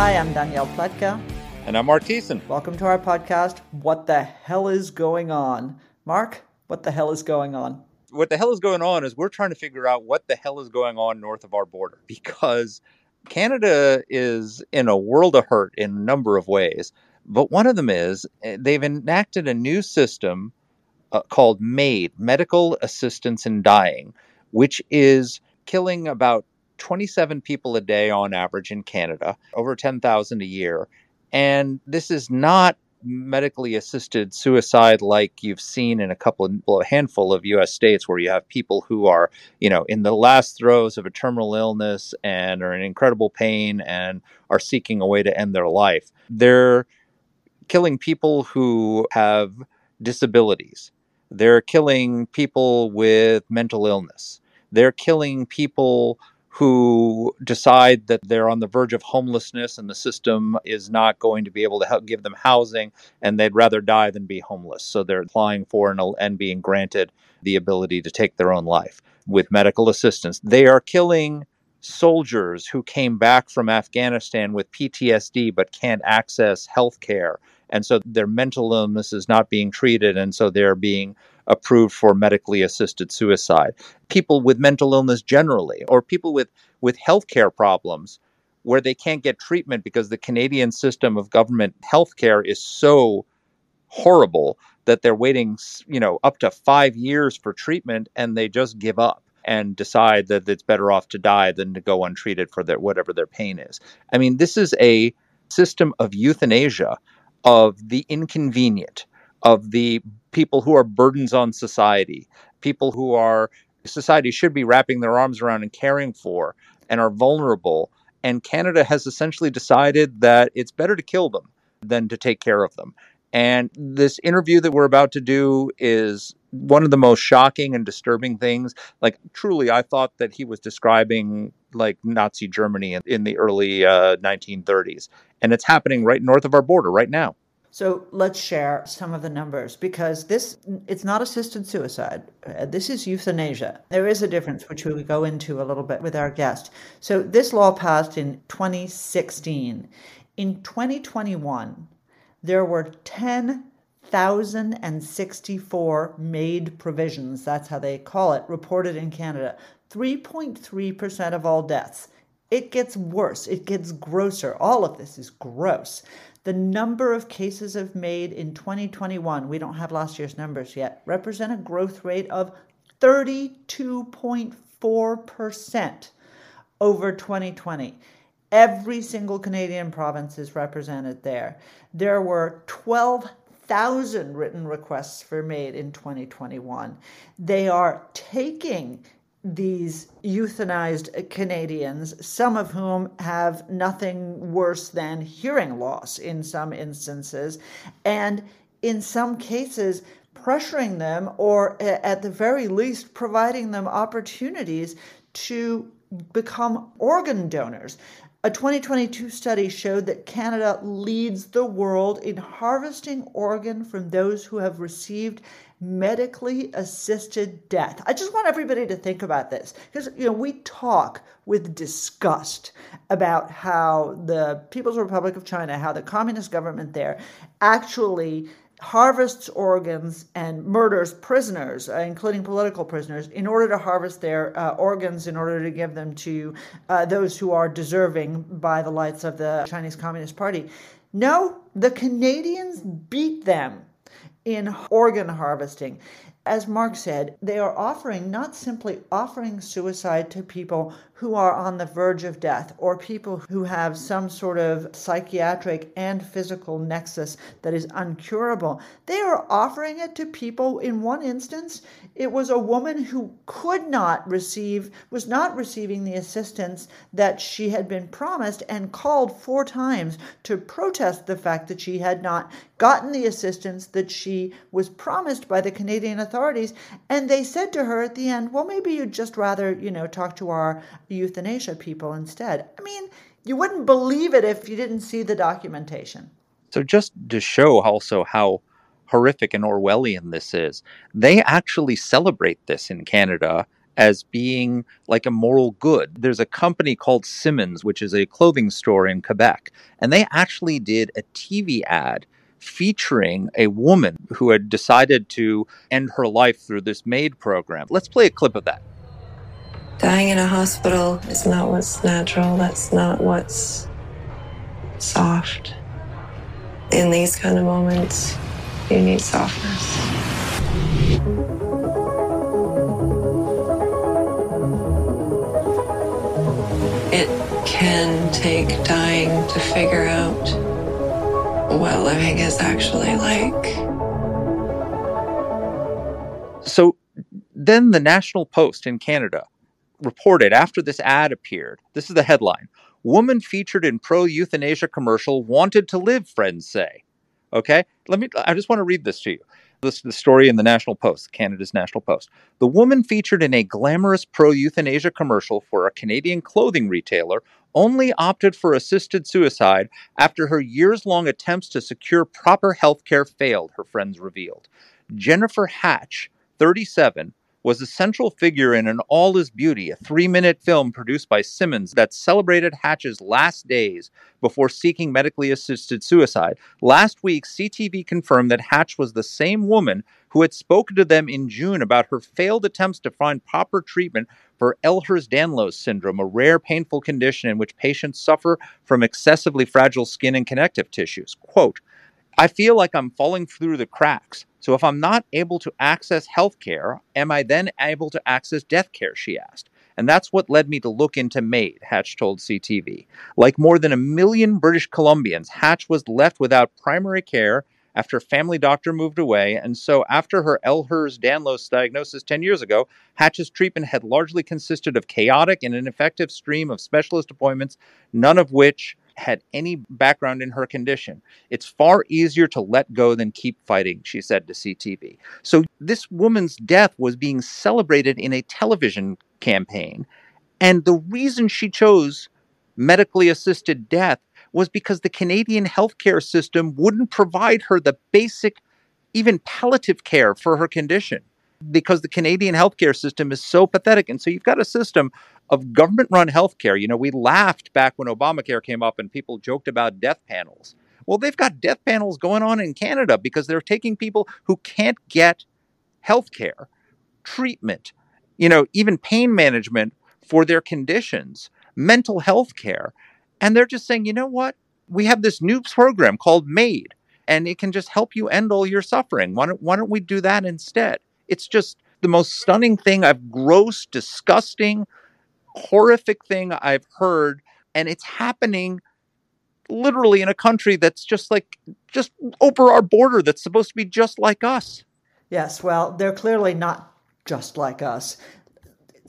Hi, I'm Danielle Pletka. And I'm Marc Thiessen. Welcome to our podcast, What the Hell is Going On? Marc, what the hell is going on? What the hell is going on is we're trying to figure out what the hell is going on north of our border because Canada is in a world of hurt in a number of ways. But one of them is eh, they've enacted a new system uh, called MAID, Medical Assistance in Dying, which is killing about 27 people a day on average in Canada, over 10,000 a year. And this is not medically assisted suicide like you've seen in a couple of a handful of US states where you have people who are, you know, in the last throes of a terminal illness and are in incredible pain and are seeking a way to end their life. They're killing people who have disabilities. They're killing people with mental illness. They're killing people who decide that they're on the verge of homelessness and the system is not going to be able to help give them housing and they'd rather die than be homeless. So they're applying for and, and being granted the ability to take their own life with medical assistance. They are killing soldiers who came back from Afghanistan with PTSD but can't access health care. And so their mental illness is not being treated, and so they're being approved for medically assisted suicide. People with mental illness generally, or people with, with healthcare problems where they can't get treatment because the Canadian system of government healthcare is so horrible that they're waiting, you know, up to five years for treatment and they just give up and decide that it's better off to die than to go untreated for their whatever their pain is. I mean, this is a system of euthanasia of the inconvenient, of the people who are burdens on society, people who are society should be wrapping their arms around and caring for and are vulnerable. And Canada has essentially decided that it's better to kill them than to take care of them. And this interview that we're about to do is one of the most shocking and disturbing things. Like, truly, I thought that he was describing like Nazi Germany in the early uh, 1930s. And it's happening right north of our border right now. So let's share some of the numbers because this it's not assisted suicide. Uh, this is euthanasia. There is a difference which we will go into a little bit with our guest. So this law passed in 2016. In 2021, there were 10,064 MAID provisions, that's how they call it, reported in Canada. 3.3% of all deaths. It gets worse. It gets grosser. All of this is gross. The number of cases of MAID in 2021, we don't have last year's numbers yet, represent a growth rate of 32.4% over 2020. Every single Canadian province is represented there. There were 12,000 written requests for MAID in 2021. They are taking these euthanized Canadians, some of whom have nothing worse than hearing loss in some instances, and in some cases, pressuring them or at the very least providing them opportunities to become organ donors. A 2022 study showed that Canada leads the world in harvesting organ from those who have received medically assisted death. I just want everybody to think about this because you know we talk with disgust about how the People's Republic of China, how the communist government there actually harvests organs and murders prisoners, uh, including political prisoners, in order to harvest their uh, organs in order to give them to uh, those who are deserving by the lights of the Chinese Communist Party. No, the Canadians beat them in organ harvesting. As Marc said, they are offering not simply offering suicide to people who are on the verge of death or people who have some sort of psychiatric and physical nexus that is uncurable. They are offering it to people, in one instance, it was a woman who could not receive, was not receiving the assistance that she had been promised and called four times to protest the fact that she had not gotten the assistance that she was promised by the Canadian authorities. And they said to her at the end, well, maybe you'd just rather, you know, talk to our euthanasia people instead. I mean, you wouldn't believe it if you didn't see the documentation. So just to show also how horrific and Orwellian this is, they actually celebrate this in Canada as being like a moral good. There's a company called Simons, which is a clothing store in Quebec, and they actually did a TV ad featuring a woman who had decided to end her life through this MAID program. Let's play a clip of that. Dying in a hospital is not what's natural. That's not what's soft. In these kind of moments, you need softness. It can take dying to figure out what living is actually like. So then the National Post in Canada reported after this ad appeared. This is the headline Woman featured in pro euthanasia commercial wanted to live, friends say. Okay, let me, I just want to read this to you. This is the story in the National Post, Canada's National Post. The woman featured in a glamorous pro euthanasia commercial for a Canadian clothing retailer only opted for assisted suicide after her years long attempts to secure proper health care failed, her friends revealed. Jennifer Hatch, 37, was a central figure in An All Is Beauty, a three minute film produced by Simons that celebrated Hatch's last days before seeking medically assisted suicide. Last week, CTV confirmed that Hatch was the same woman who had spoken to them in June about her failed attempts to find proper treatment for Ehlers Danlos syndrome, a rare painful condition in which patients suffer from excessively fragile skin and connective tissues. Quote, I feel like I'm falling through the cracks. So if I'm not able to access health care, am I then able to access death care? She asked. And that's what led me to look into MAID, Hatch told CTV. Like more than a million British Columbians, Hatch was left without primary care after family doctor moved away. And so, after her Ehlers Danlos diagnosis 10 years ago, Hatch's treatment had largely consisted of chaotic and ineffective stream of specialist appointments, none of which had any background in her condition. It's far easier to let go than keep fighting, she said to CTV. So, this woman's death was being celebrated in a television campaign. And the reason she chose medically assisted death was because the Canadian healthcare system wouldn't provide her the basic, even palliative care for her condition because the Canadian healthcare system is so pathetic. And so you've got a system of government run healthcare. You know, we laughed back when Obamacare came up and people joked about death panels. Well, they've got death panels going on in Canada because they're taking people who can't get healthcare, treatment, you know, even pain management for their conditions, mental health care. And they're just saying, you know what? We have this new program called MAID, and it can just help you end all your suffering. Why don't, why don't we do that instead? It's just the most stunning thing I've gross, disgusting, horrific thing I've heard. And it's happening literally in a country that's just like, just over our border that's supposed to be just like us. Yes, well, they're clearly not just like us.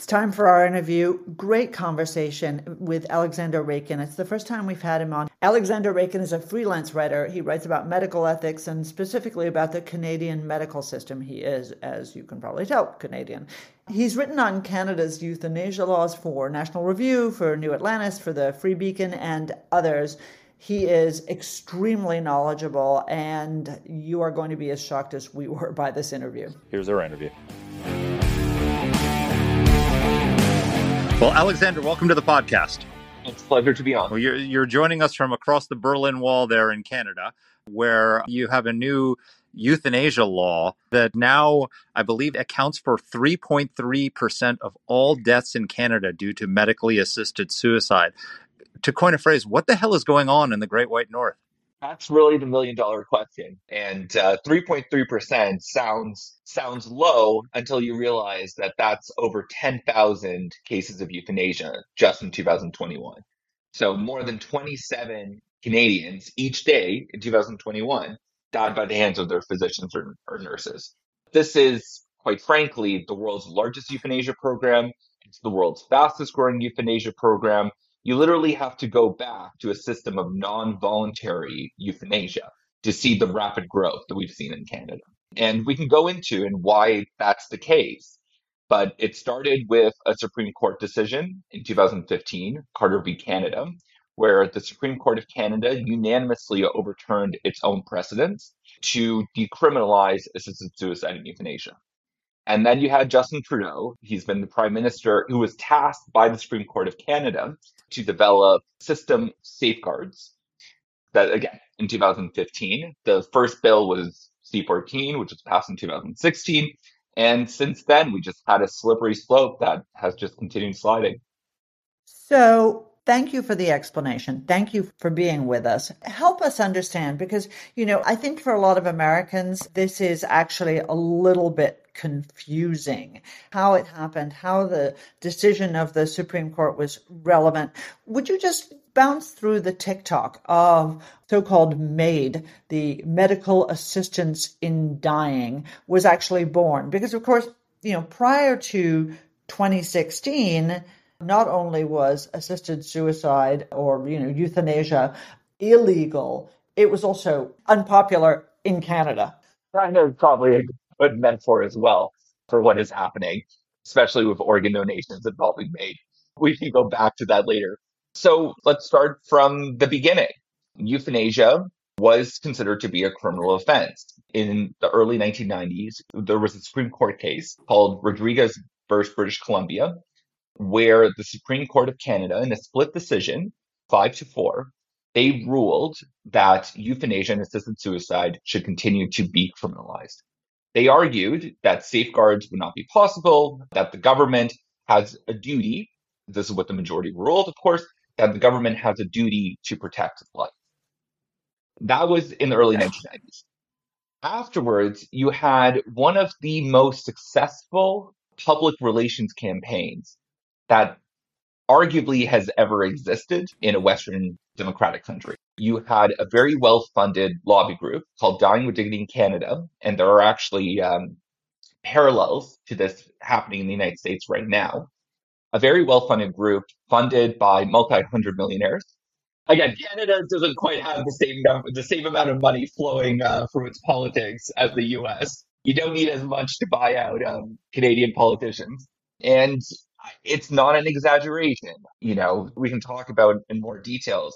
It's time for our interview. Great conversation with Alexander Raikin. It's the first time we've had him on. Alexander Raikin is a freelance writer. He writes about medical ethics and specifically about the Canadian medical system. He is, as you can probably tell, Canadian. He's written on Canada's euthanasia laws for National Review, for New Atlantis, for the Free Beacon, and others. He is extremely knowledgeable, and you are going to be as shocked as we were by this interview. Here's our interview. Well, Alexander, welcome to the podcast. It's a pleasure to be on. Well, you're, you're joining us from across the Berlin Wall there in Canada, where you have a new euthanasia law that now, I believe, accounts for 3.3% of all deaths in Canada due to medically assisted suicide. To coin a phrase, what the hell is going on in the Great White North? That's really the million dollar question. And uh, 3.3% sounds sounds low until you realize that that's over 10,000 cases of euthanasia just in 2021. So more than 27 Canadians each day in 2021 died by the hands of their physicians or, or nurses. This is, quite frankly, the world's largest euthanasia program. It's the world's fastest growing euthanasia program you literally have to go back to a system of non-voluntary euthanasia to see the rapid growth that we've seen in Canada. And we can go into and why that's the case. But it started with a Supreme Court decision in 2015, Carter v. Canada, where the Supreme Court of Canada unanimously overturned its own precedents to decriminalize assisted suicide and euthanasia. And then you had Justin Trudeau. He's been the prime minister who was tasked by the Supreme Court of Canada to develop system safeguards. That again, in 2015, the first bill was C14, which was passed in 2016. And since then, we just had a slippery slope that has just continued sliding. So, Thank you for the explanation. Thank you for being with us. Help us understand because, you know, I think for a lot of Americans, this is actually a little bit confusing how it happened, how the decision of the Supreme Court was relevant. Would you just bounce through the TikTok of so called MAID, the medical assistance in dying, was actually born? Because, of course, you know, prior to 2016, not only was assisted suicide or you know euthanasia illegal, it was also unpopular in Canada. Kind of probably a good metaphor as well for what is happening, especially with organ donations involving MAID. We can go back to that later. So let's start from the beginning. Euthanasia was considered to be a criminal offense. In the early 1990s, there was a Supreme Court case called Rodriguez versus British Columbia, where the Supreme Court of Canada, in a split decision, five to four, they ruled that euthanasia and assisted suicide should continue to be criminalized. They argued that safeguards would not be possible, that the government has a duty, this is what the majority ruled, of course, that the government has a duty to protect life. That was in the early 1990s. Afterwards, you had one of the most successful public relations campaigns that arguably has ever existed in a Western democratic country. You had a very well funded lobby group called Dying with Dignity in Canada, and there are actually um, parallels to this happening in the United States right now. A very well funded group funded by multi hundred millionaires. Again, Canada doesn't quite have the same the same amount of money flowing uh, from its politics as the U.S. You don't need as much to buy out um, Canadian politicians. And it's not an exaggeration. You know, we can talk about in more details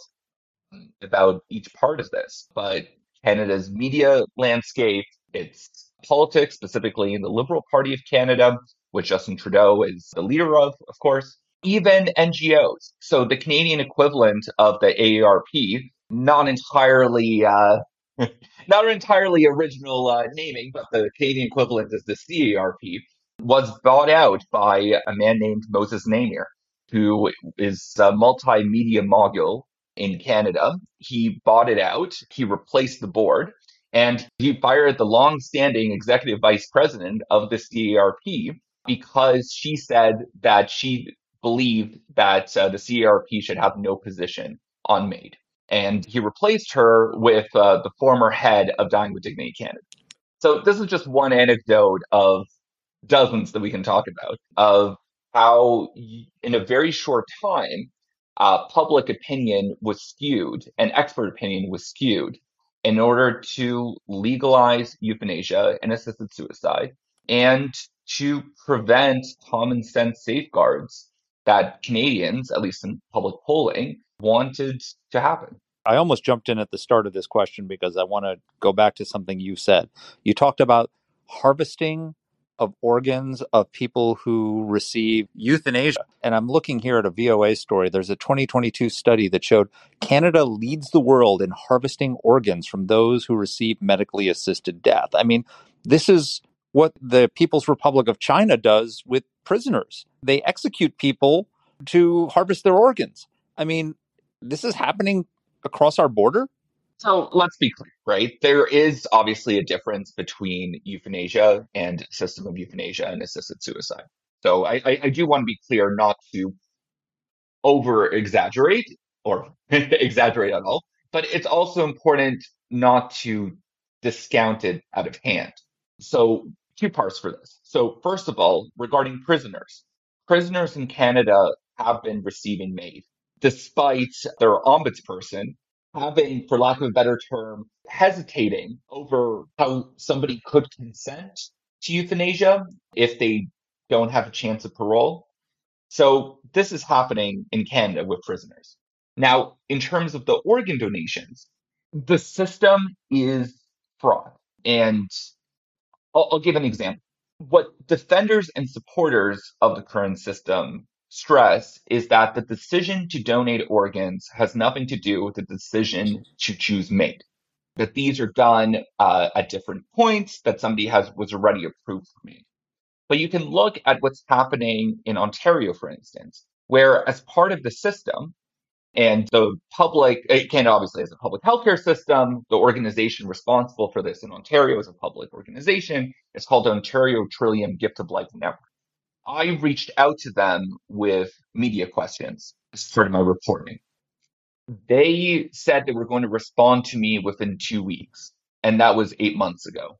about each part of this, but Canada's media landscape, its politics, specifically in the Liberal Party of Canada, which Justin Trudeau is the leader of, of course, even NGOs. So the Canadian equivalent of the AARP, not entirely, uh, not entirely original uh, naming, but the Canadian equivalent is the CARP, was bought out by a man named Moses Znaimer, who is a multimedia mogul in Canada. He bought it out. He replaced the board and he fired the long-standing executive vice president of the CARP because she said that she believed that uh, the CARP should have no position on MAID. And he replaced her with uh, the former head of Dying with Dignity Canada. So this is just one anecdote of dozens that we can talk about of how in a very short time uh, public opinion was skewed and expert opinion was skewed in order to legalize euthanasia and assisted suicide and to prevent common sense safeguards that Canadians, at least in public polling, wanted to happen. I almost jumped in at the start of this question because I want to go back to something you said. You talked about harvesting of organs of people who receive euthanasia. And I'm looking here at a VOA story. There's a 2022 study that showed Canada leads the world in harvesting organs from those who receive medically assisted death. I mean, this is what the People's Republic of China does with prisoners. They execute people to harvest their organs. I mean, this is happening across our border. So let's be clear, right? There is obviously a difference between euthanasia and system of euthanasia and assisted suicide. So I, I, I do want to be clear not to over exaggerate or exaggerate at all, but it's also important not to discount it out of hand. So two parts for this. So first of all, regarding prisoners, prisoners in Canada have been receiving MAID despite their ombudsperson having, for lack of a better term, hesitating over how somebody could consent to euthanasia if they don't have a chance of parole. So this is happening in Canada with prisoners. Now, in terms of the organ donations, the system is fraud. And I'll, I'll give an example. What defenders and supporters of the current system stress is that the decision to donate organs has nothing to do with the decision to choose MAID. That these are done uh, at different points, that somebody has was already approved for MAID. But you can look at what's happening in Ontario, for instance, where as part of the system, and the public, Canada obviously has a public healthcare system. The organization responsible for this in Ontario is a public organization. It's called Ontario Trillium Gift of Life Network. I reached out to them with media questions as part of my reporting. They said they were going to respond to me within two weeks, and that was eight months ago.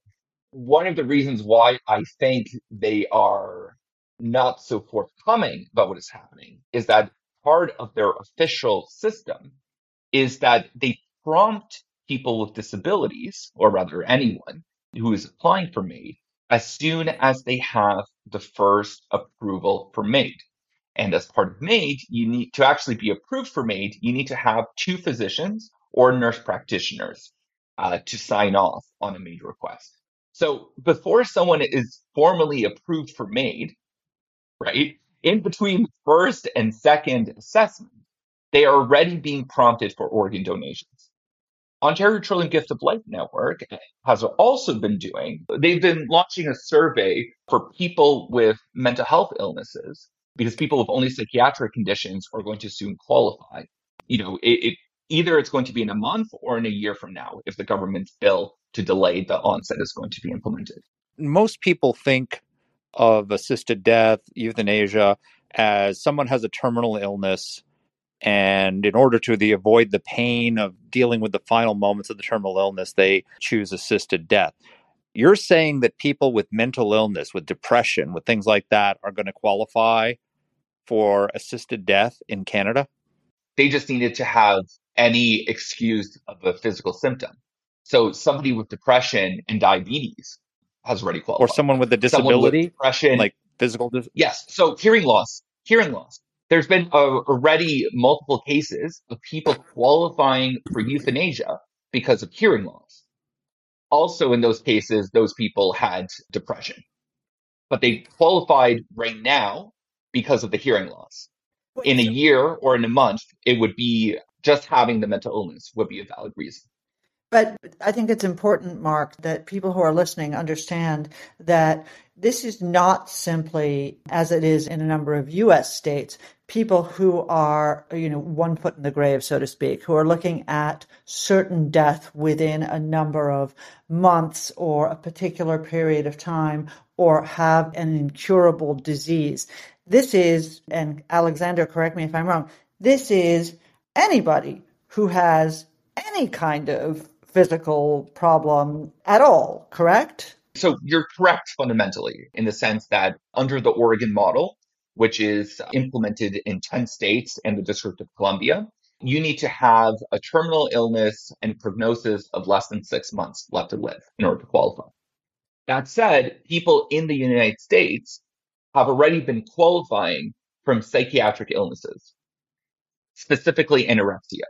One of the reasons why I think they are not so forthcoming about what is happening is that part of their official system is that they prompt people with disabilities, or rather anyone who is applying for MAID, as soon as they have the first approval for MAID. And as part of MAID, you need to actually be approved for MAID, you need to have two physicians or nurse practitioners uh, to sign off on a MAID request. So before someone is formally approved for MAID, right, in between first and second assessment, they are already being prompted for organ donations. Ontario Trillium Gift of Life Network has also been doing, they've been launching a survey for people with mental health illnesses because people with only psychiatric conditions are going to soon qualify. You know, it, it either it's going to be in a month or in a year from now if the government's bill to delay the onset is going to be implemented. Most people think of assisted death, euthanasia, as someone has a terminal illness and in order to the avoid the pain of dealing with the final moments of the terminal illness, they choose assisted death. You're saying that people with mental illness, with depression, with things like that, are going to qualify for assisted death in Canada? They just needed to have any excuse of a physical symptom. So somebody with depression and diabetes has already qualified. Or someone with a disability, with depression, like physical. Dis- yes. So hearing loss, hearing loss there's been uh, already multiple cases of people qualifying for euthanasia because of hearing loss. Also, in those cases, those people had depression, but they qualified right now because of the hearing loss. In a year or in a month, it would be just having the mental illness would be a valid reason. But I think it's important, Marc, that people who are listening understand that this is not simply, as it is in a number of US states, people who are, you know, one foot in the grave, so to speak, who are looking at certain death within a number of months or a particular period of time or have an incurable disease. This is, and Alexander, correct me if I'm wrong, this is anybody who has any kind of physical problem at all, correct? So you're correct fundamentally in the sense that under the Oregon model, which is implemented in 10 states and the District of Columbia, you need to have a terminal illness and prognosis of less than six months left to live in order to qualify. That said, people in the United States have already been qualifying from psychiatric illnesses, specifically anorexia.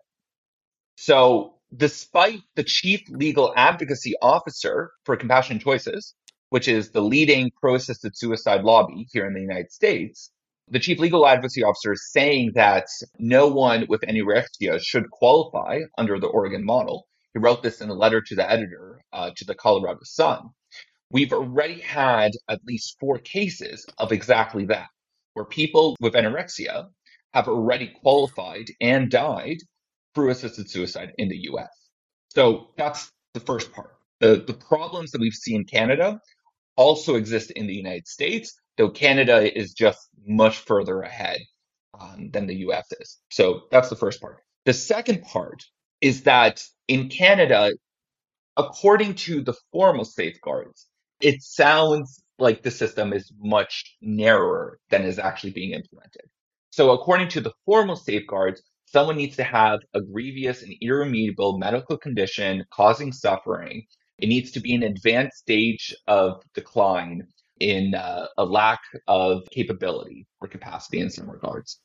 So despite the chief legal advocacy officer for Compassion Choices, which is the leading pro assisted suicide lobby here in the United States, the chief legal advocacy officer is saying that no one with anorexia should qualify under the Oregon model. He wrote this in a letter to the editor uh, to the Colorado Sun. We've already had at least four cases of exactly that, where people with anorexia have already qualified and died through assisted suicide in the US. So that's the first part. The, the problems that we've seen in Canada also exist in the United States, though Canada is just much further ahead um, than the US is. So that's the first part. The second part is that in Canada, according to the formal safeguards, it sounds like the system is much narrower than is actually being implemented. So according to the formal safeguards, someone needs to have a grievous and irremediable medical condition causing suffering. It needs to be an advanced stage of decline in uh, a lack of capability or capacity in some regards.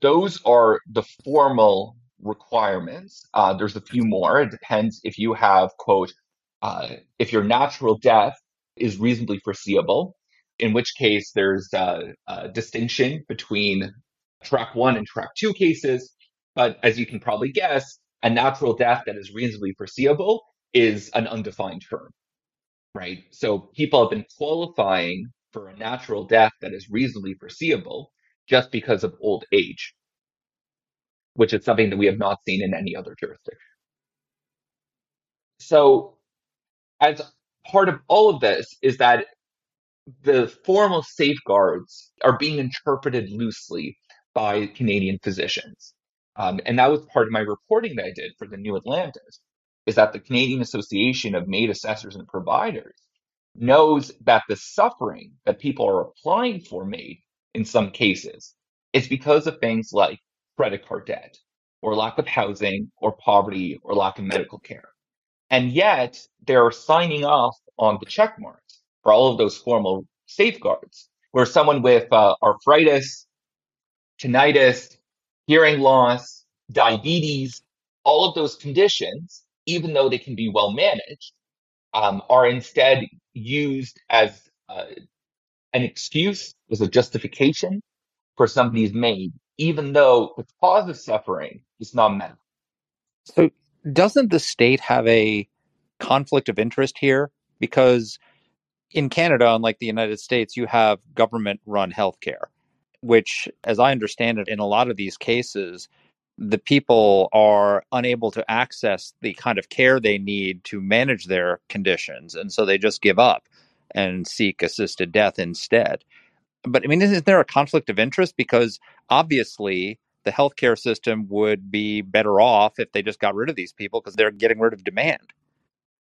Those are the formal requirements. Uh, there's a few more. It depends if you have, quote, uh, if your natural death is reasonably foreseeable, in which case there's a, a distinction between track one and track two cases. But as you can probably guess, a natural death that is reasonably foreseeable is an undefined term, right? So people have been qualifying for a natural death that is reasonably foreseeable just because of old age, which is something that we have not seen in any other jurisdiction. So as part of all of this is that the formal safeguards are being interpreted loosely by Canadian physicians. Um, and that was part of my reporting that I did for the New Atlantis, is that the Canadian Association of MAID Assessors and Providers knows that the suffering that people are applying for MAID in some cases is because of things like credit card debt or lack of housing or poverty or lack of medical care. And yet they're signing off on the check marks for all of those formal safeguards, where someone with uh, arthritis, tinnitus, hearing loss, diabetes, all of those conditions, even though they can be well managed, um, are instead used as uh, an excuse, as a justification for somebody's MAID, even though the cause of suffering is not medical. So, doesn't the state have a conflict of interest here? Because in Canada, unlike the United States, you have government run healthcare, which, as I understand it, in a lot of these cases, the people are unable to access the kind of care they need to manage their conditions. And so they just give up and seek assisted death instead. But I mean, isn't there a conflict of interest? Because obviously, the healthcare system would be better off if they just got rid of these people because they're getting rid of demand.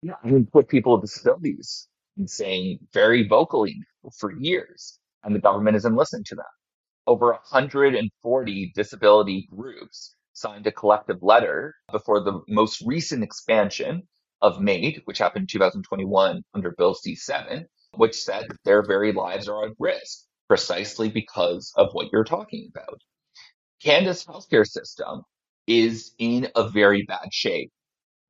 Yeah, I mean, put people with disabilities and saying very vocally for years, and the government hasn't listened to them. Over 140 disability groups signed a collective letter before the most recent expansion of MAID, which happened in 2021 under Bill C7, which said that their very lives are at risk precisely because of what you're talking about. Canada's healthcare system is in a very bad shape.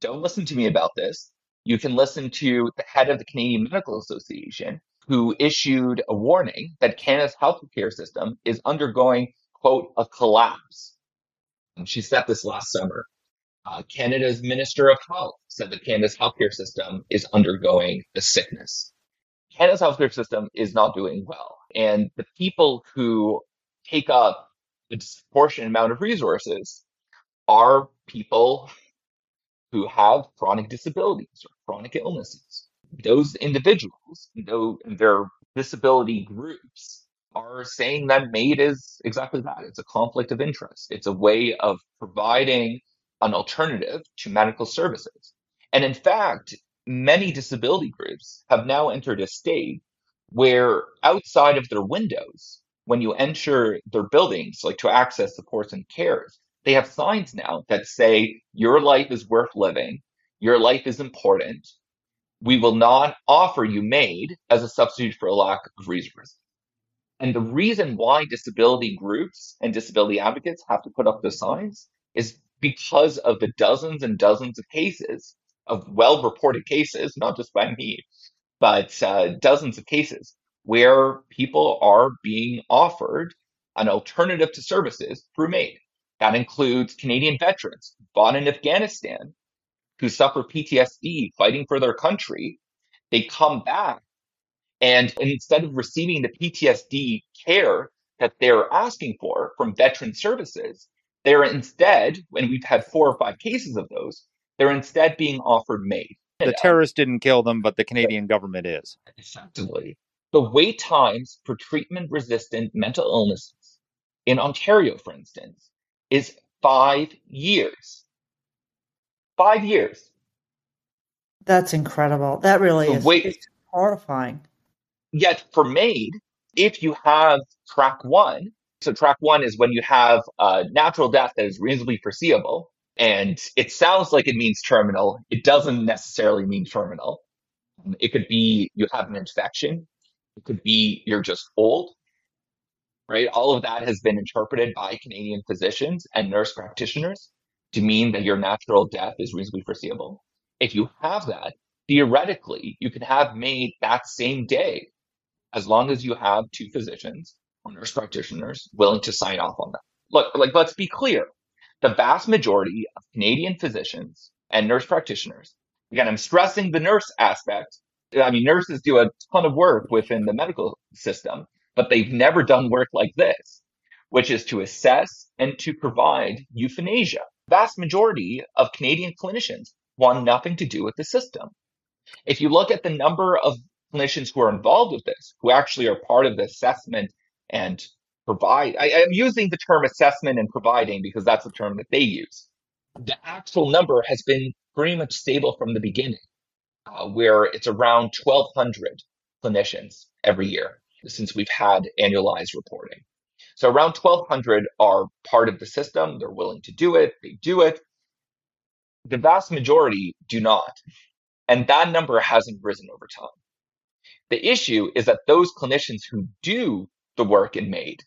Don't listen to me about this. You can listen to the head of the Canadian Medical Association, who issued a warning that Canada's healthcare system is undergoing, quote, a collapse. She said this last summer. Uh, Canada's Minister of Health said that Canada's healthcare system is undergoing a sickness. Canada's healthcare system is not doing well. And the people who take up a disproportionate amount of resources are people who have chronic disabilities or chronic illnesses. Those individuals, though their disability groups, are saying that MAID is exactly that. It's a conflict of interest. It's a way of providing an alternative to medical services. And in fact, many disability groups have now entered a state where outside of their windows, when you enter their buildings, like to access supports and cares, they have signs now that say, Your life is worth living. Your life is important. We will not offer you MAID as a substitute for a lack of resources. And the reason why disability groups and disability advocates have to put up the signs is because of the dozens and dozens of cases of well reported cases, not just by me, but uh, dozens of cases where people are being offered an alternative to services through MAID. That includes Canadian veterans fought in Afghanistan who suffer PTSD fighting for their country. They come back and instead of receiving the PTSD care that they're asking for from veteran services, they're instead, when we've had four or five cases of those, They're instead being offered MAID. The uh, terrorists didn't kill them, but the Canadian government is. Effectively, the wait times for treatment resistant mental illnesses in Ontario, for instance, is five years. Five years. That's incredible. That really The is wait- horrifying. Yet for MAID, if you have track one, so track one is when you have a natural death that is reasonably foreseeable, and it sounds like it means terminal. It doesn't necessarily mean terminal. It could be you have an infection. It could be you're just old, right? All of that has been interpreted by Canadian physicians and nurse practitioners to mean that your natural death is reasonably foreseeable. If you have that, theoretically, you can have MAID that same day as long as you have two physicians or nurse practitioners willing to sign off on that. Look, like let's be clear. The vast majority of Canadian physicians and nurse practitioners, again, I'm stressing the nurse aspect. I mean, nurses do a ton of work within the medical system, but they've never done work like this, which is to assess and to provide euthanasia. Vast majority of Canadian clinicians want nothing to do with the system. If you look at the number of clinicians who are involved with this, who actually are part of the assessment and provide, I, am using the term assessment and providing because that's the term that they use. The actual number has been pretty much stable from the beginning, uh, where it's around 1,200 clinicians every year since we've had annualized reporting. So around 1,200 are part of the system. They're willing to do it. They do it. The vast majority do not. And that number hasn't risen over time. The issue is that those clinicians who do the work in MAID,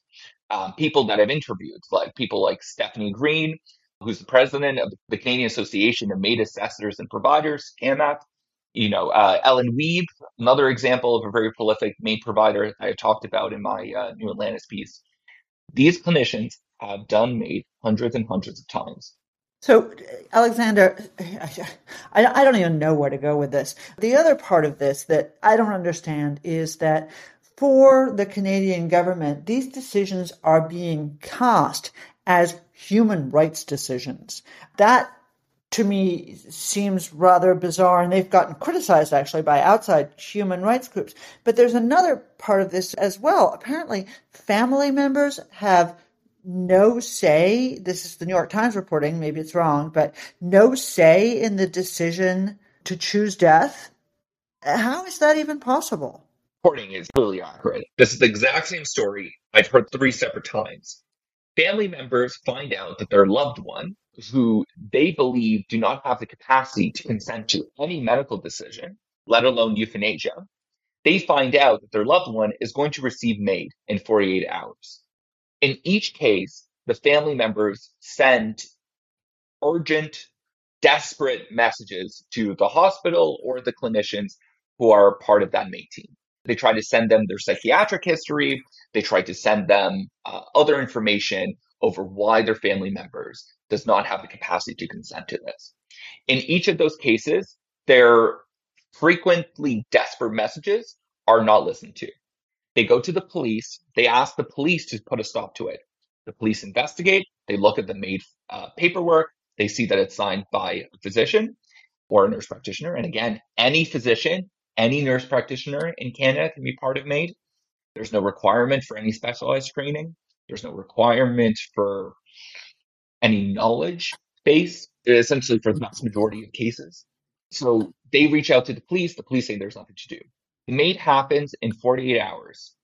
um, people that I've interviewed, like people like Stefanie Green, who's the president of the Canadian Association of MAID Assessors and Providers, CAMAP, you know, uh, Ellen Wiebe, another example of a very prolific MAID provider I talked about in my uh, New Atlantis piece. These clinicians have done MAID hundreds and hundreds of times. So, Alexander, I, don't even know where to go with this. The other part of this that I don't understand is that for the Canadian government, these decisions are being cast as human rights decisions. That to me seems rather bizarre and they've gotten criticized actually by outside human rights groups. But there's another part of this as well. Apparently family members have no say. This is the New York Times reporting, maybe it's wrong, but no say in the decision to choose death. How is that even possible? Reporting is really accurate. This is the exact same story I've heard three separate times. Family members find out that their loved one, who they believe do not have the capacity to consent to any medical decision, let alone euthanasia, they find out that their loved one is going to receive MAID in 48 hours. In each case, the family members send urgent, desperate messages to the hospital or the clinicians who are part of that team. They try to send them their psychiatric history. They try to send them uh, other information over why their family members does not have the capacity to consent to this. In each of those cases, their frequently desperate messages are not listened to. They go to the police. They ask the police to put a stop to it. The police investigate. They look at the MAID uh, paperwork. They see that it's signed by a physician or a nurse practitioner. And again, any physician, any nurse practitioner in Canada can be part of MAID. There's no requirement for any specialized training. There's no requirement for any knowledge base, essentially for the vast majority of cases. So they reach out to the police. The police say there's nothing to do. The MAID happens in 48 hours.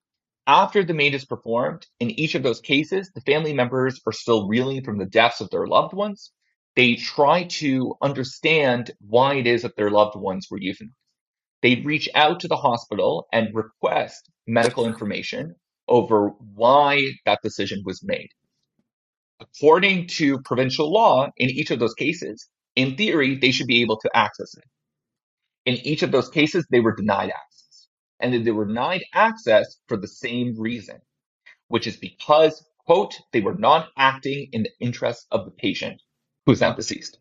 After the MAID is performed, in each of those cases, the family members are still reeling from the deaths of their loved ones. They try to understand why it is that their loved ones were euthanized. They reach out to the hospital and request medical information over why that decision was made. According to provincial law, in each of those cases, in theory, they should be able to access it. In each of those cases, they were denied access. And that they were denied access for the same reason, which is because, quote, they were not acting in the interests of the patient who's now deceased.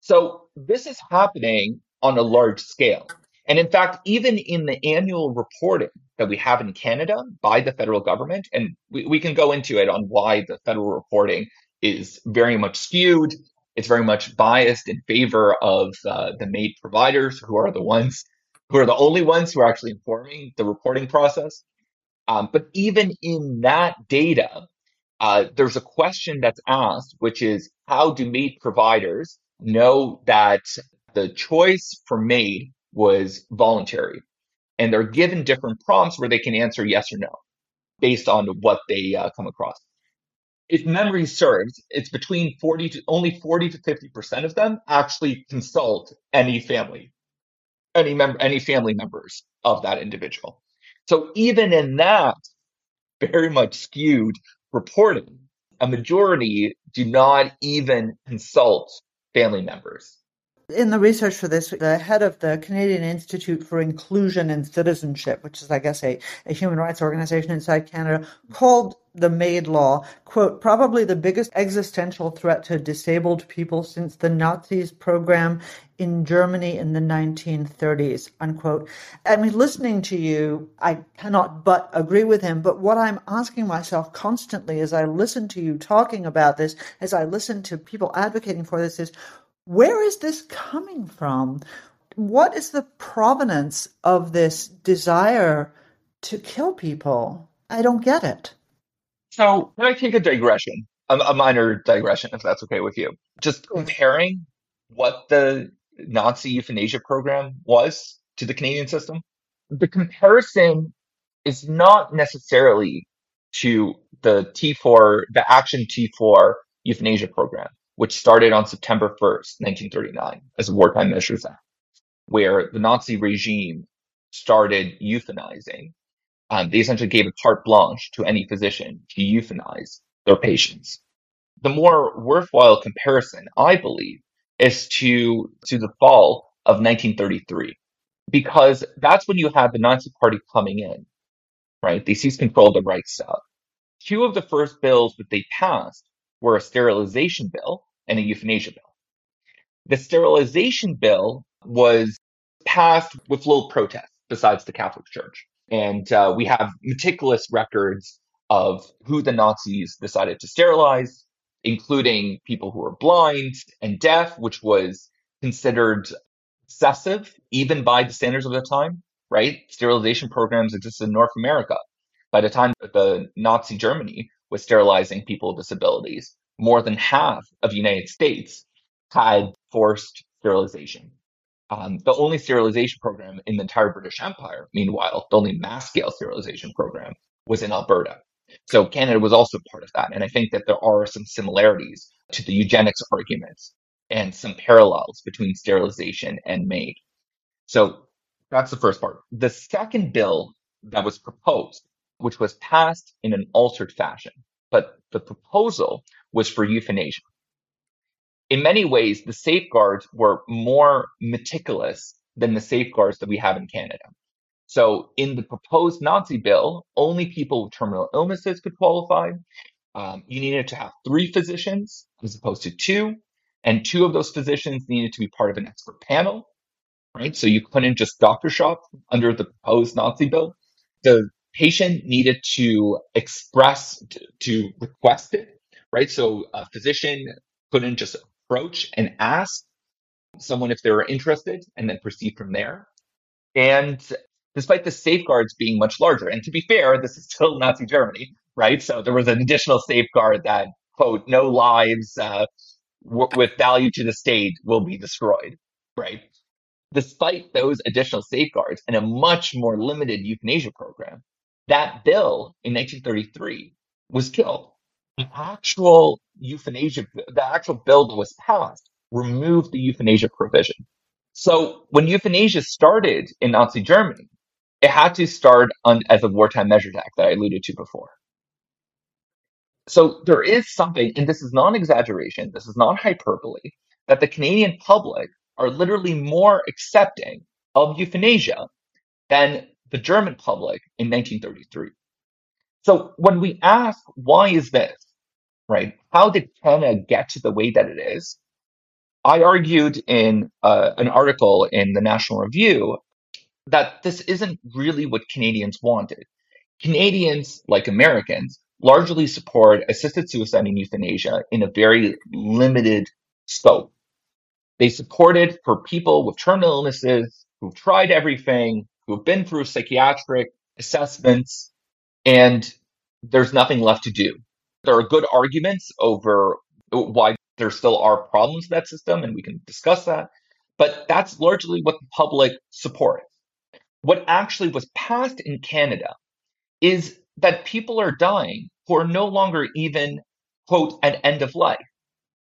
So this is happening on a large scale. And in fact, even in the annual reporting that we have in Canada by the federal government, and we, we can go into it on why the federal reporting is very much skewed. It's very much biased in favor of uh, the MAID providers, who are the ones who are the only ones who are actually informing the reporting process. Um, but even in that data, uh, there's a question that's asked, which is how do MAID providers know that the choice for MAID was voluntary? And they're given different prompts where they can answer yes or no based on what they uh, come across. If memory serves, it's between 40 to only 40 to 50% of them actually consult any family, any member, any family members of that individual. So even in that very much skewed reporting, a majority do not even consult family members. In the research for this, the head of the Canadian Institute for Inclusion and Citizenship, which is, I guess, a, a human rights organization inside Canada, called the MAID law, quote, probably the biggest existential threat to disabled people since the Nazis program in Germany in the 1930s, unquote. I mean, listening to you, I cannot but agree with him. But what I'm asking myself constantly as I listen to you talking about this, as I listen to people advocating for this is, where is this coming from? What is the provenance of this desire to kill people? I don't get it. So, can I take a digression, a, a minor digression, if that's okay with you? Just comparing what the Nazi euthanasia program was to the Canadian system. The comparison is not necessarily to the T4, the Action T4 euthanasia program which started on September 1st, 1939, as a wartime measures act, where the Nazi regime started euthanizing. Um, they essentially gave a carte blanche to any physician to euthanize their patients. The more worthwhile comparison, I believe, is to, to the fall of 1933, because that's when you had the Nazi party coming in, right? They seized control of the Reichstag. Two of the first bills that they passed were a sterilization bill and a euthanasia bill. The sterilization bill was passed with little protest besides the Catholic Church. And uh, we have meticulous records of who the Nazis decided to sterilize, including people who were blind and deaf, which was considered excessive even by the standards of the time, right? Sterilization programs existed in North America. By the time that the Nazi Germany was sterilizing people with disabilities, more than half of the United States had forced sterilization. Um, the only sterilization program in the entire British Empire, meanwhile, the only mass scale sterilization program was in Alberta. So Canada was also part of that. And I think that there are some similarities to the eugenics arguments and some parallels between sterilization and MAID. So that's the first part. The second bill that was proposed, which was passed in an altered fashion, but the proposal was for euthanasia. In many ways, the safeguards were more meticulous than the safeguards that we have in Canada. So in the proposed Nazi bill, only people with terminal illnesses could qualify. Um, you needed to have three physicians as opposed to two, and two of those physicians needed to be part of an expert panel, right? So you couldn't just doctor shop under the proposed Nazi bill. The patient needed to express, to, to request it, right? So a physician couldn't just approach and ask someone if they were interested and then proceed from there. And despite the safeguards being much larger, and to be fair, this is still Nazi Germany, right? So there was an additional safeguard that, quote, no lives uh, w- with value to the state will be destroyed, right? Despite those additional safeguards and a much more limited euthanasia program, that bill in 1933 was killed. The actual euthanasia, the actual bill that was passed removed the euthanasia provision. So when euthanasia started in Nazi Germany, it had to start on, as a wartime measures act that I alluded to before. So there is something, and this is not exaggeration, this is not hyperbole, that the Canadian public are literally more accepting of euthanasia than the German public in 1933. So when we ask, why is this, right? How did Canada get to the way that it is? I argued in uh, an article in the National Review that this isn't really what Canadians wanted. Canadians, like Americans, largely support assisted suicide and euthanasia in a very limited scope. They support it for people with terminal illnesses who've tried everything, who've been through psychiatric assessments, and there's nothing left to do. There are good arguments over why there still are problems with that system, and we can discuss that. But that's largely what the public supports. What actually was passed in Canada is that people are dying who are no longer even, quote, at end of life.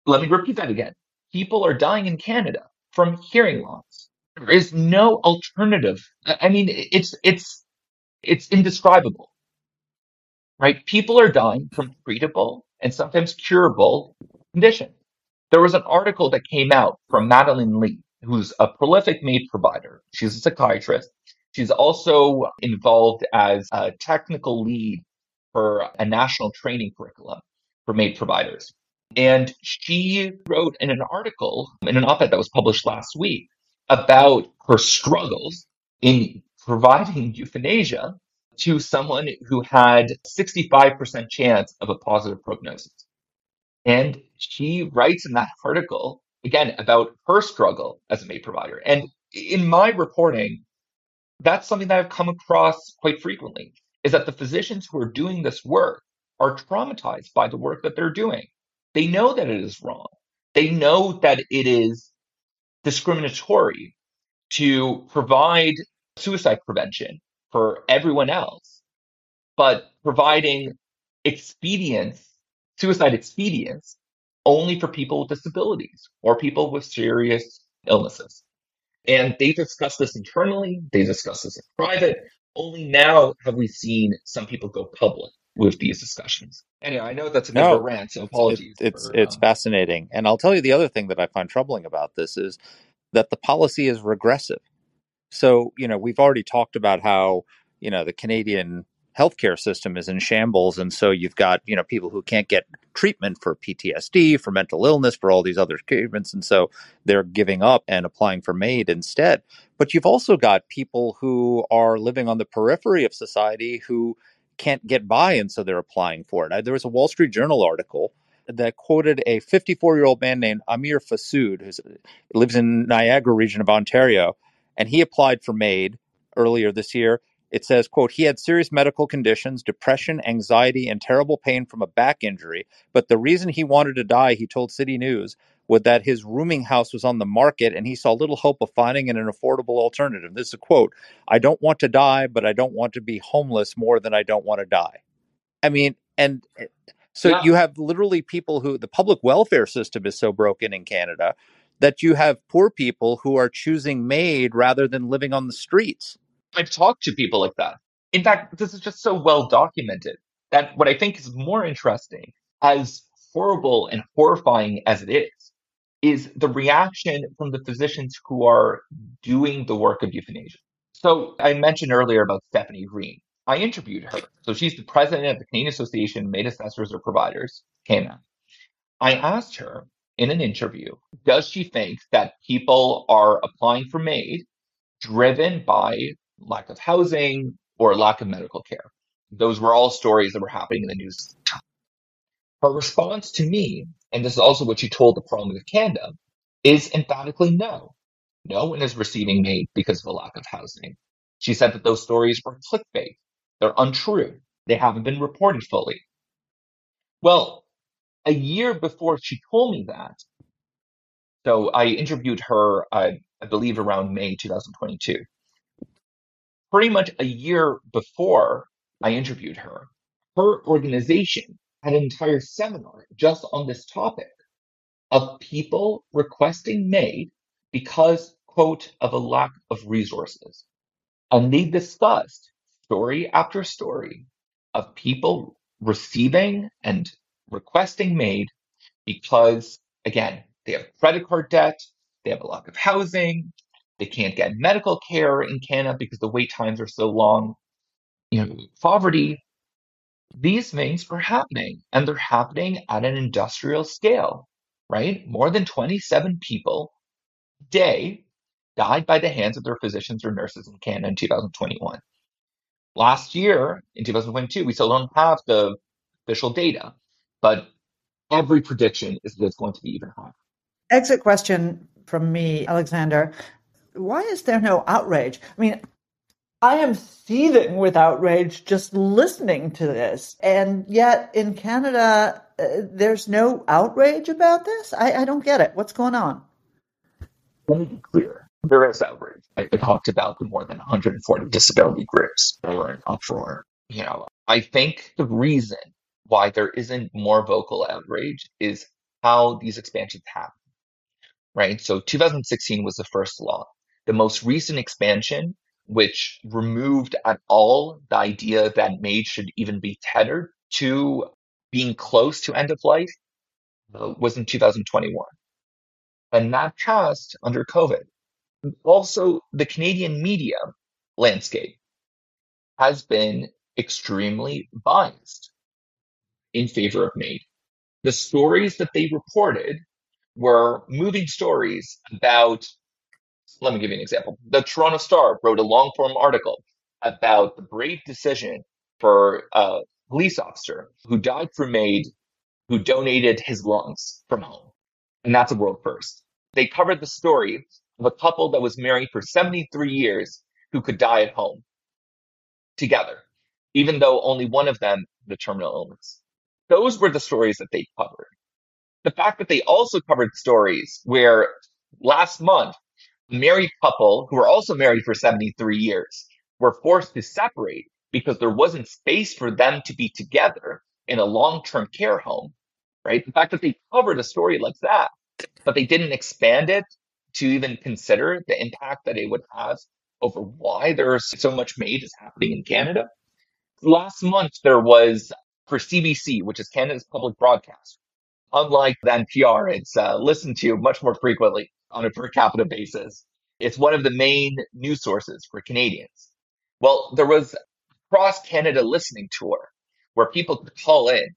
Let me repeat that again. People are dying in Canada from hearing loss. There is no alternative. I mean, it's it's it's indescribable, right? People are dying from treatable and sometimes curable conditions. There was an article that came out from Madeline Li, who's a prolific MAID provider. She's a psychiatrist. She's also involved as a technical lead for a national training curriculum for MAID providers. And she wrote in an article, in an op ed that was published last week, about her struggles in providing euthanasia to someone who had 65% chance of a positive prognosis. And she writes in that article, again, about her struggle as a MAID provider. And in my reporting, that's something that I've come across quite frequently is that the physicians who are doing this work are traumatized by the work that they're doing. They know that it is wrong. They know that it is discriminatory to provide suicide prevention for everyone else, but providing expedience, suicide expedience only for people with disabilities or people with serious illnesses. And they discuss this internally, they discuss this in private. Only now have we seen some people go public with these discussions. Anyway, I know that's a bit of a No, rant, so it's it, apologies it's for. it's Uh, fascinating, and I'll tell you the other thing that I find troubling about this is that the policy is regressive. So, you know, we've already talked about how, you know, the Canadian healthcare system is in shambles. And so you've got, you know, people who can't get treatment for PTSD, for mental illness, for all these other treatments. And so they're giving up and applying for MAID instead. But you've also got people who are living on the periphery of society who can't get by. And so they're applying for it. There was a Wall Street Journal article that quoted a 54 year old man named Amir Farsoud, who lives in Niagara region of Ontario and he applied for MAID earlier this year. It says, quote, he had serious medical conditions, depression, anxiety, and terrible pain from a back injury. But the reason he wanted to die, he told City News, was that his rooming house was on the market and he saw little hope of finding an affordable alternative. This is a quote I don't want to die, but I don't want to be homeless more than I don't want to die. I mean, and eh, so yeah, you have literally people who the public welfare system is so broken in Canada that you have poor people who are choosing MAID rather than living on the streets. I've talked to people like that. In fact, this is just so well documented that what I think is more interesting, as horrible and horrifying as it is, is the reaction from the physicians who are doing the work of euthanasia. So I mentioned earlier about Stefanie Green. I interviewed her. So she's the president of the Canadian Association of MAID Assessors or Providers, CAMAP. I asked her in an interview, does she think that people are applying for MAID driven by lack of housing or lack of medical care? Those were all stories that were happening in the news. Her response to me, and this is also what she told the Parliament of Canada, is emphatically no. No one is receiving MAID because of a lack of housing. She said that those stories are clickbait. They're untrue. They haven't been reported fully. Well, a year before she told me that, so I interviewed her, uh, I believe, around May 2022. Pretty much a year before I interviewed her, her organization had an entire seminar just on this topic of people requesting MAID because, quote, of a lack of resources. And they discussed story after story of people receiving and requesting MAID because, again, they have credit card debt, they have a lack of housing, they can't get medical care in Canada because the wait times are so long, you know, poverty. These things are happening, and they're happening at an industrial scale, right? More than 27 people a day died by the hands of their physicians or nurses in Canada in 2021. Last year, in 2022, we still don't have the official data, but every prediction is that it's going to be even higher. Exit question from me, Alexander. Why is there no outrage? I mean, I am seething with outrage just listening to this. And yet in Canada, uh, there's no outrage about this? I, I don't get it. What's going on? Let me be clear. There is outrage. I I talked about the more than 140 disability groups that were in uproar. You know, I think the reason why there isn't more vocal outrage is how these expansions happen, right? So 2016 was the first law. The most recent expansion, which removed at all the idea that MAID should even be tethered to being close to end of life, uh, was in 2021. And that passed under COVID. Also, the Canadian media landscape has been extremely biased in favor of MAID. The stories that they reported were moving stories about, let me give you an example. The Toronto Star wrote a long form article about the brave decision for a police officer who died for MAID who donated his lungs from home. And that's a world first. They covered the story of a couple that was married for 73 years who could die at home together, even though only one of them had a terminal illness. Those were the stories that they covered. The fact that they also covered stories where last month, a married couple who were also married for 73 years were forced to separate because there wasn't space for them to be together in a long-term care home, right? The fact that they covered a story like that, but they didn't expand it to even consider the impact that it would have over why there's so much MAID is happening in Canada. Last month, there was for CBC, which is Canada's public broadcast. Unlike NPR, it's uh, listened to much more frequently on a per capita basis. It's one of the main news sources for Canadians. Well, there was a cross Canada listening tour where people could call in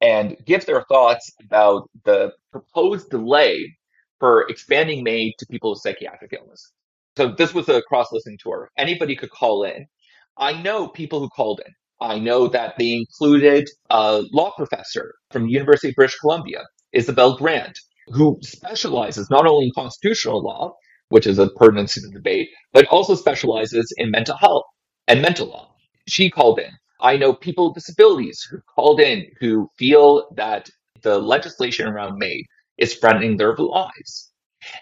and give their thoughts about the proposed delay for expanding MAID to people with psychiatric illness. So this was a cross listening tour. Anybody could call in. I know people who called in. I know that they included a law professor from the University of British Columbia, Isabel Grant, who specializes not only in constitutional law, which is a pertinent to the debate, but also specializes in mental health and mental law. She called in. I know people with disabilities who called in who feel that the legislation around MAID is threatening their lives.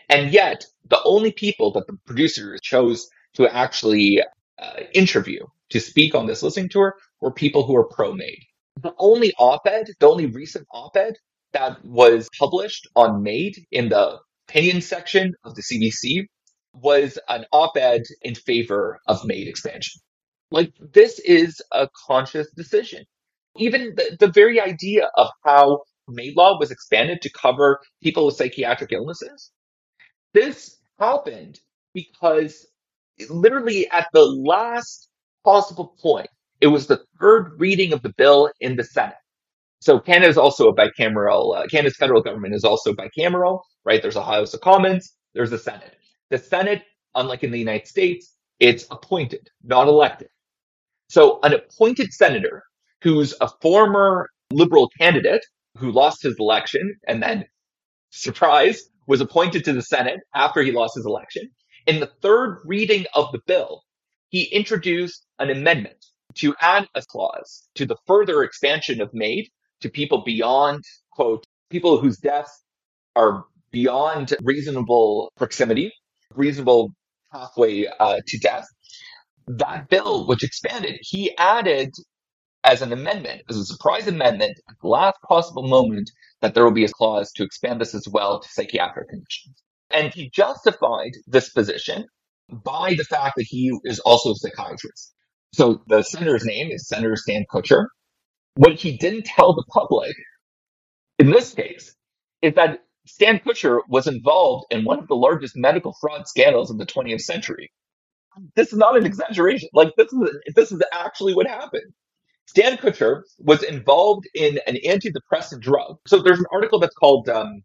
And yet, the only people that the producers chose to actually uh, interview to speak on this listening tour were people who were pro MAID. The only op ed, the only recent op ed that was published on MAID in the opinion section of the CBC was an op ed in favor of MAID expansion. Like, this is a conscious decision. Even the, the very idea of how MAID law was expanded to cover people with psychiatric illnesses, this happened because literally at the last possible point, it was the third reading of the bill in the Senate. So Canada is also a bicameral. Uh, Canada's federal government is also bicameral, right? There's a House of Commons, there's a Senate. The Senate, unlike in the United States, it's appointed, not elected. So an appointed senator who's a former liberal candidate who lost his election and then, surprise, was appointed to the Senate after he lost his election. In the third reading of the bill, he introduced an amendment to add a clause to the further expansion of MAID to people beyond, quote, people whose deaths are beyond reasonable proximity, reasonable pathway uh, to death. That bill, which expanded, he added as an amendment, as a surprise amendment, at the last possible moment, that there will be a clause to expand this as well to psychiatric conditions. And he justified this position by the fact that he is also a psychiatrist. So the senator's name is Senator Stan Kutcher. What he didn't tell the public in this case is that Stan Kutcher was involved in one of the largest medical fraud scandals of the 20th century. This is not an exaggeration. Like this is this is actually what happened. Stan Kutcher was involved in an antidepressant drug. So there's an article that's called um,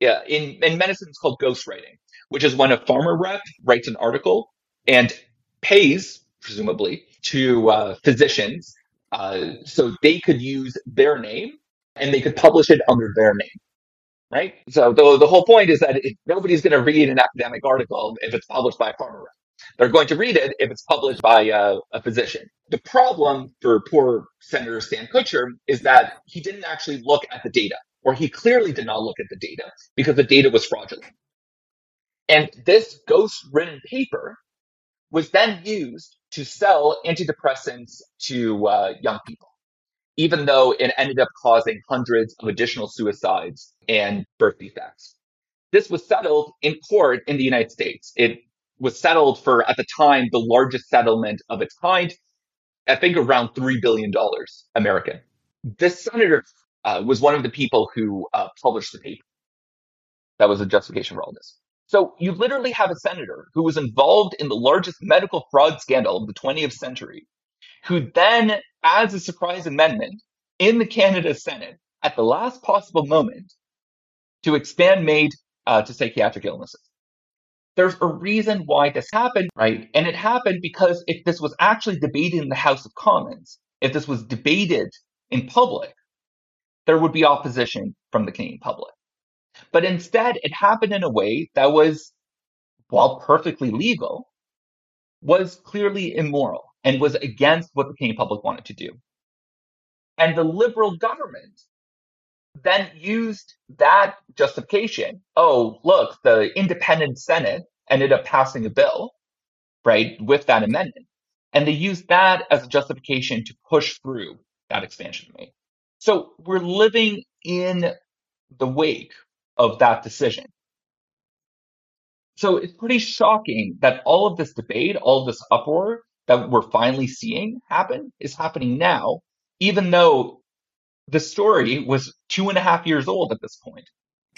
yeah, in, in medicine, it's called ghostwriting, which is when a pharma rep writes an article and pays, presumably, to uh, physicians uh, so they could use their name and they could publish it under their name. right? So the, the whole point is that it, nobody's going to read an academic article if it's published by a pharma rep. They're going to read it if it's published by a, a physician. The problem for poor Senator Stan Kutcher is that he didn't actually look at the data, or he clearly did not look at the data because the data was fraudulent. And this ghost written paper was then used to sell antidepressants to uh, young people even though it ended up causing hundreds of additional suicides and birth defects. This was settled in court in the United States. It was settled for, at the time, the largest settlement of its kind, I think around $3 billion American. This senator uh, was one of the people who uh, published the paper. That was a justification for all this. So you literally have a senator who was involved in the largest medical fraud scandal of the 20th century who then adds a surprise amendment in the Canada Senate at the last possible moment to expand MAID uh, to psychiatric illnesses. There's a reason why this happened, right? And it happened because if this was actually debated in the House of Commons, if this was debated in public, there would be opposition from the Canadian public. But instead, it happened in a way that was, while perfectly legal, was clearly immoral and was against what the Canadian public wanted to do. And the Liberal government then used that justification. Oh, look, the independent Senate ended up passing a bill, right, with that amendment. And they used that as a justification to push through that expansion of MAID. So we're living in the wake of that decision. So it's pretty shocking that all of this debate, all of this uproar that we're finally seeing happen is happening now, even though the story was two and a half years old at this point.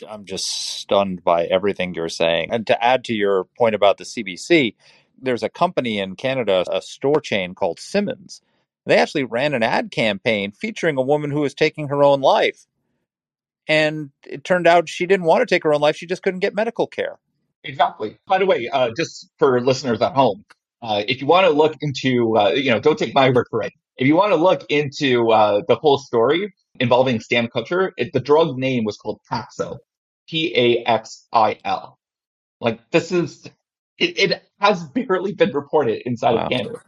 I'm just stunned by everything you're saying. And to add to your point about the CBC, there's a company in Canada, a store chain called Simons. They actually ran an ad campaign featuring a woman who was taking her own life. And it turned out she didn't want to take her own life. She just couldn't get medical care. Exactly. By the way, uh, just for listeners at home, uh, if you want to look into, uh, you know, don't take my word for it. If you want to look into uh, the whole story involving Stan Kutcher, it, the drug name was called Paxil, P A X I L. Like this is, it, it, has barely been reported inside wow. of Canada,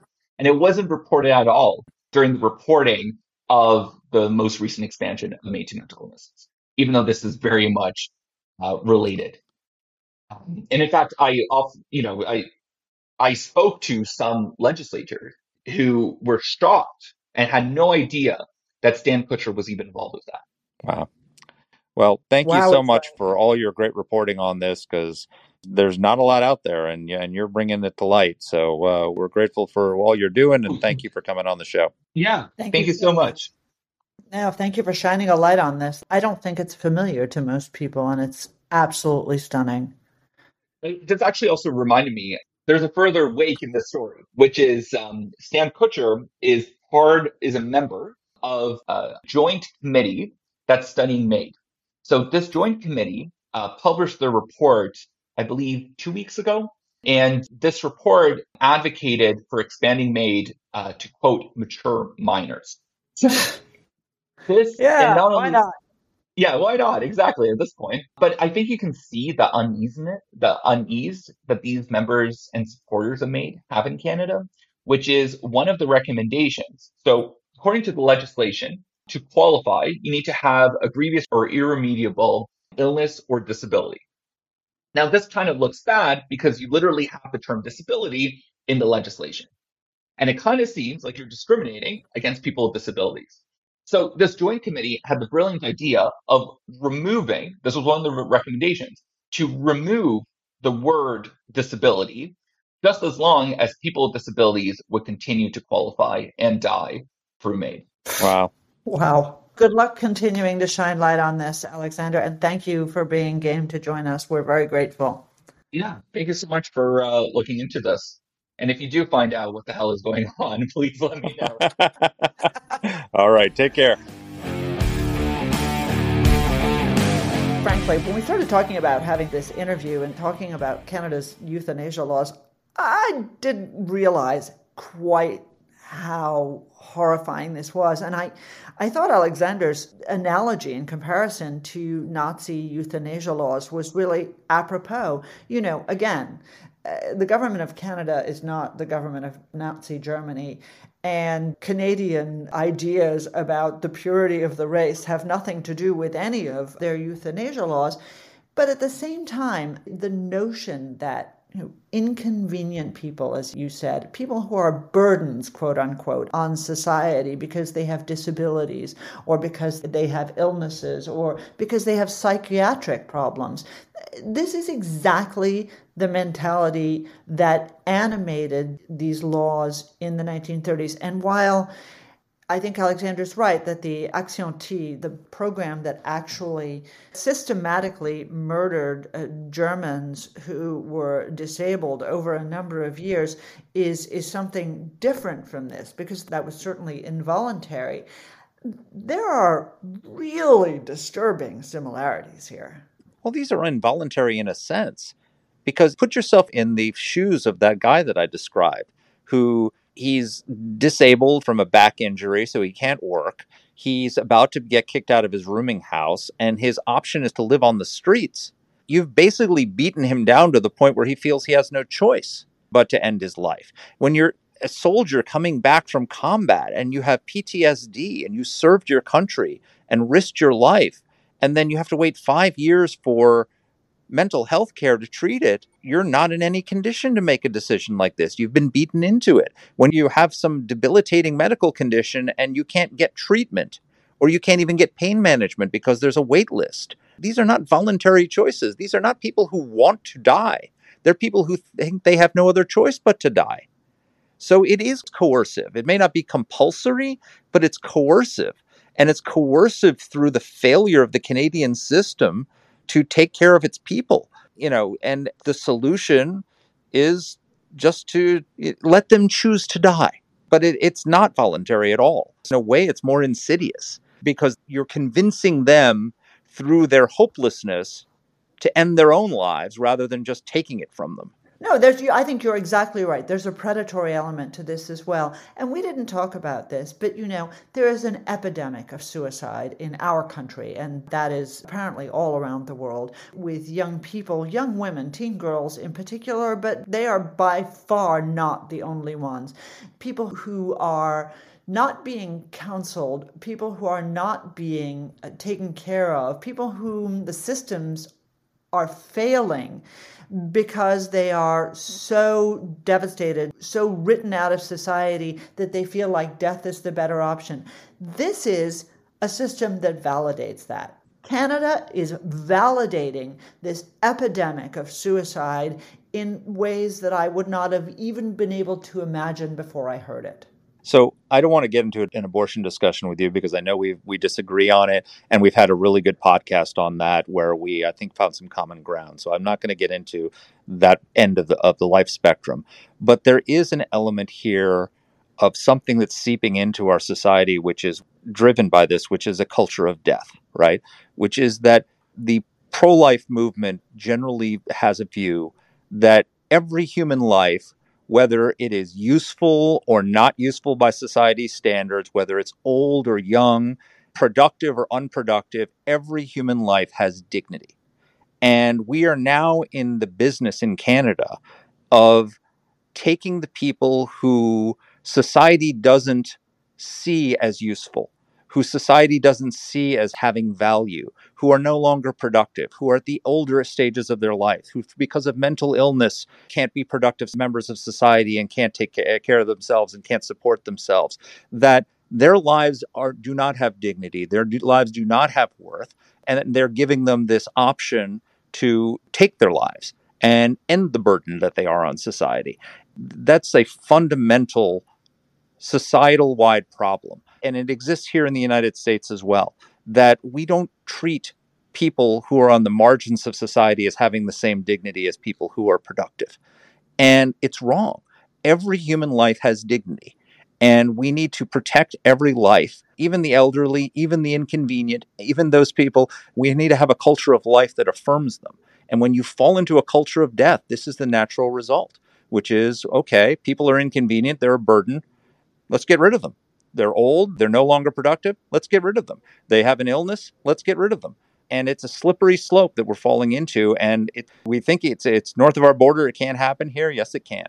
and it wasn't reported at all during the reporting of the most recent expansion of MAID to mental illnesses. Even though this is very much uh, related, um, and in fact, I, you know, I I spoke to some legislators who were shocked and had no idea that Stan Kutcher was even involved with that. Wow. Well, thank wow, you so much for all your great reporting on this because there's not a lot out there and, and you're bringing it to light. So uh, we're grateful for all you're doing and thank you for coming on the show. Yeah. Thank, thank you, you so much. Now, thank you for shining a light on this. I don't think it's familiar to most people and it's absolutely stunning. This actually also reminded me there's a further wake in this story, which is um, Stan Kutcher is part is a member of a joint committee that's studying MAID. So this joint committee uh, published their report, I believe, two weeks ago. And this report advocated for expanding MAID uh, to quote mature minors. this yeah, not why only, not? Yeah, why not? Exactly at this point. But I think you can see the uneasiness, the unease that these members and supporters of MAID have in Canada, which is one of the recommendations. So according to the legislation, to qualify, you need to have a grievous or irremediable illness or disability. Now, this kind of looks bad because you literally have the term disability in the legislation. And it kind of seems like you're discriminating against people with disabilities. So this joint committee had the brilliant idea of removing, this was one of the recommendations, to remove the word disability just as long as people with disabilities would continue to qualify and die through MAID. Wow. Wow. Good luck continuing to shine light on this, Alexander, and thank you for being game to join us. We're very grateful. Yeah, thank you so much for uh, looking into this. And if you do find out what the hell is going on, please let me know. All right. Take care. Frankly, when we started talking about having this interview and talking about Canada's euthanasia laws, I didn't realize quite how horrifying this was. And I, I thought Alexander's analogy in comparison to Nazi euthanasia laws was really apropos. You know, again, uh, the government of Canada is not the government of Nazi Germany. And Canadian ideas about the purity of the race have nothing to do with any of their euthanasia laws. But at the same time, the notion that you know, inconvenient people, as you said, people who are burdens, quote unquote, on society because they have disabilities or because they have illnesses or because they have psychiatric problems. This is exactly the mentality that animated these laws in the 1930s. And while I think Alexander's right that the Action T, the program that actually systematically murdered uh, Germans who were disabled over a number of years, is, is something different from this because that was certainly involuntary. There are really disturbing similarities here. Well, these are involuntary in a sense because put yourself in the shoes of that guy that I described who he's disabled from a back injury, so he can't work. He's about to get kicked out of his rooming house, and his option is to live on the streets. You've basically beaten him down to the point where he feels he has no choice but to end his life. When you're a soldier coming back from combat and you have PTSD and you served your country and risked your life, and then you have to wait five years for mental health care to treat it, you're not in any condition to make a decision like this. You've been beaten into it. When you have some debilitating medical condition and you can't get treatment, or you can't even get pain management because there's a wait list. These are not voluntary choices. These are not people who want to die. They're people who think they have no other choice but to die. So it is coercive. It may not be compulsory, but it's coercive. And it's coercive through the failure of the Canadian system to take care of its people you know and the solution is just to let them choose to die. But it, it's not voluntary at all. In a way it's more insidious because you're convincing them through their hopelessness to end their own lives rather than just taking it from them no, there's. I think you're exactly right. There's a predatory element to this as well, and we didn't talk about this, but you know, there is an epidemic of suicide in our country, and that is apparently all around the world with young people, young women, teen girls in particular, but they are by far not the only ones. People who are not being counseled, people who are not being uh, taken care of, people whom the systems are failing because they are so devastated, so written out of society that they feel like death is the better option. This is a system that validates that. Canada is validating this epidemic of suicide in ways that I would not have even been able to imagine before I heard it. So I don't want to get into an abortion discussion with you because I know we we disagree on it, and we've had a really good podcast on that where we I think found some common ground. So I'm not going to get into that end of the of the life spectrum, but there is an element here of something that's seeping into our society, which is driven by this, which is a culture of death, right? Which is that the pro life movement generally has a view that every human life whether it is useful or not useful by society standards, whether it's old or young, productive or unproductive, every human life has dignity. And we are now in the business in Canada of taking the people who society doesn't see as useful who society doesn't see as having value, who are no longer productive, who are at the older stages of their life, who, because of mental illness, can't be productive members of society and can't take eh, care of themselves and can't support themselves, that their lives are do not have dignity, their lives do not have worth, and they're giving them this option to take their lives and end the burden that they are on society. That's a fundamental societal wide problem and it exists here in the United States as well, that we don't treat people who are on the margins of society as having the same dignity as people who are productive. And it's wrong. Every human life has dignity. And we need to protect every life, even the elderly, even the inconvenient, even those people. We need to have a culture of life that affirms them. And when you fall into a culture of death, this is the natural result, which is okay, people are inconvenient, they're a burden. Let's get rid of them They're old, they're no longer productive, let's get rid of them. They have an illness, let's get rid of them. And it's a slippery slope that we're falling into. And it, we think it's it's north of our border. It can't happen here. Yes, it can.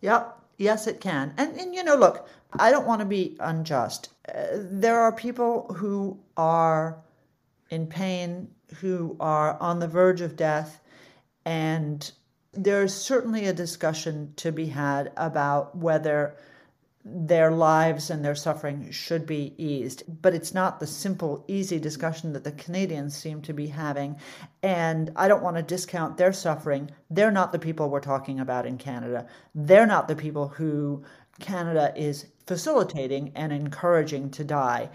Yep. Yes, it can. And, and you know, look, I don't want to be unjust. Uh, there are people who are in pain, who are on the verge of death, and there's certainly a discussion to be had about whether their lives and their suffering should be eased. But it's not the simple, easy discussion that the Canadians seem to be having. And I don't want to discount their suffering. They're not the people we're talking about in Canada. They're not the people who Canada is facilitating and encouraging to die.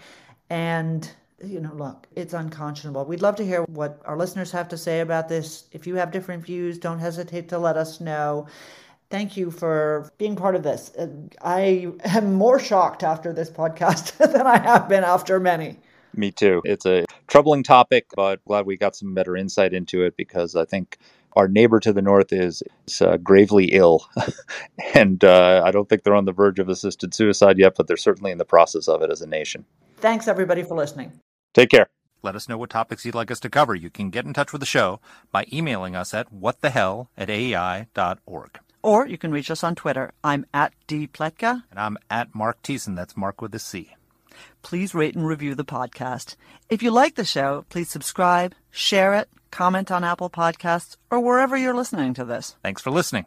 And you know, look, it's unconscionable. We'd love to hear what our listeners have to say about this. If you have different views, don't hesitate to let us know. Thank you for being part of this. Uh, I am more shocked after this podcast than I have been after many. Me too. It's a troubling topic, but glad we got some better insight into it because I think our neighbor to the north is, is uh, gravely ill. and uh, I don't think they're on the verge of assisted suicide yet, but they're certainly in the process of it as a nation. Thanks, everybody, for listening. Take care. Let us know what topics you'd like us to cover. You can get in touch with the show by emailing us at whatthehell at aei.org. Or you can reach us on Twitter. I'm at dpletka. And I'm at Marc Thiessen. That's Marc with a C. Please rate and review the podcast. If you like the show, please subscribe, share it, comment on Apple Podcasts, or wherever you're listening to this. Thanks for listening.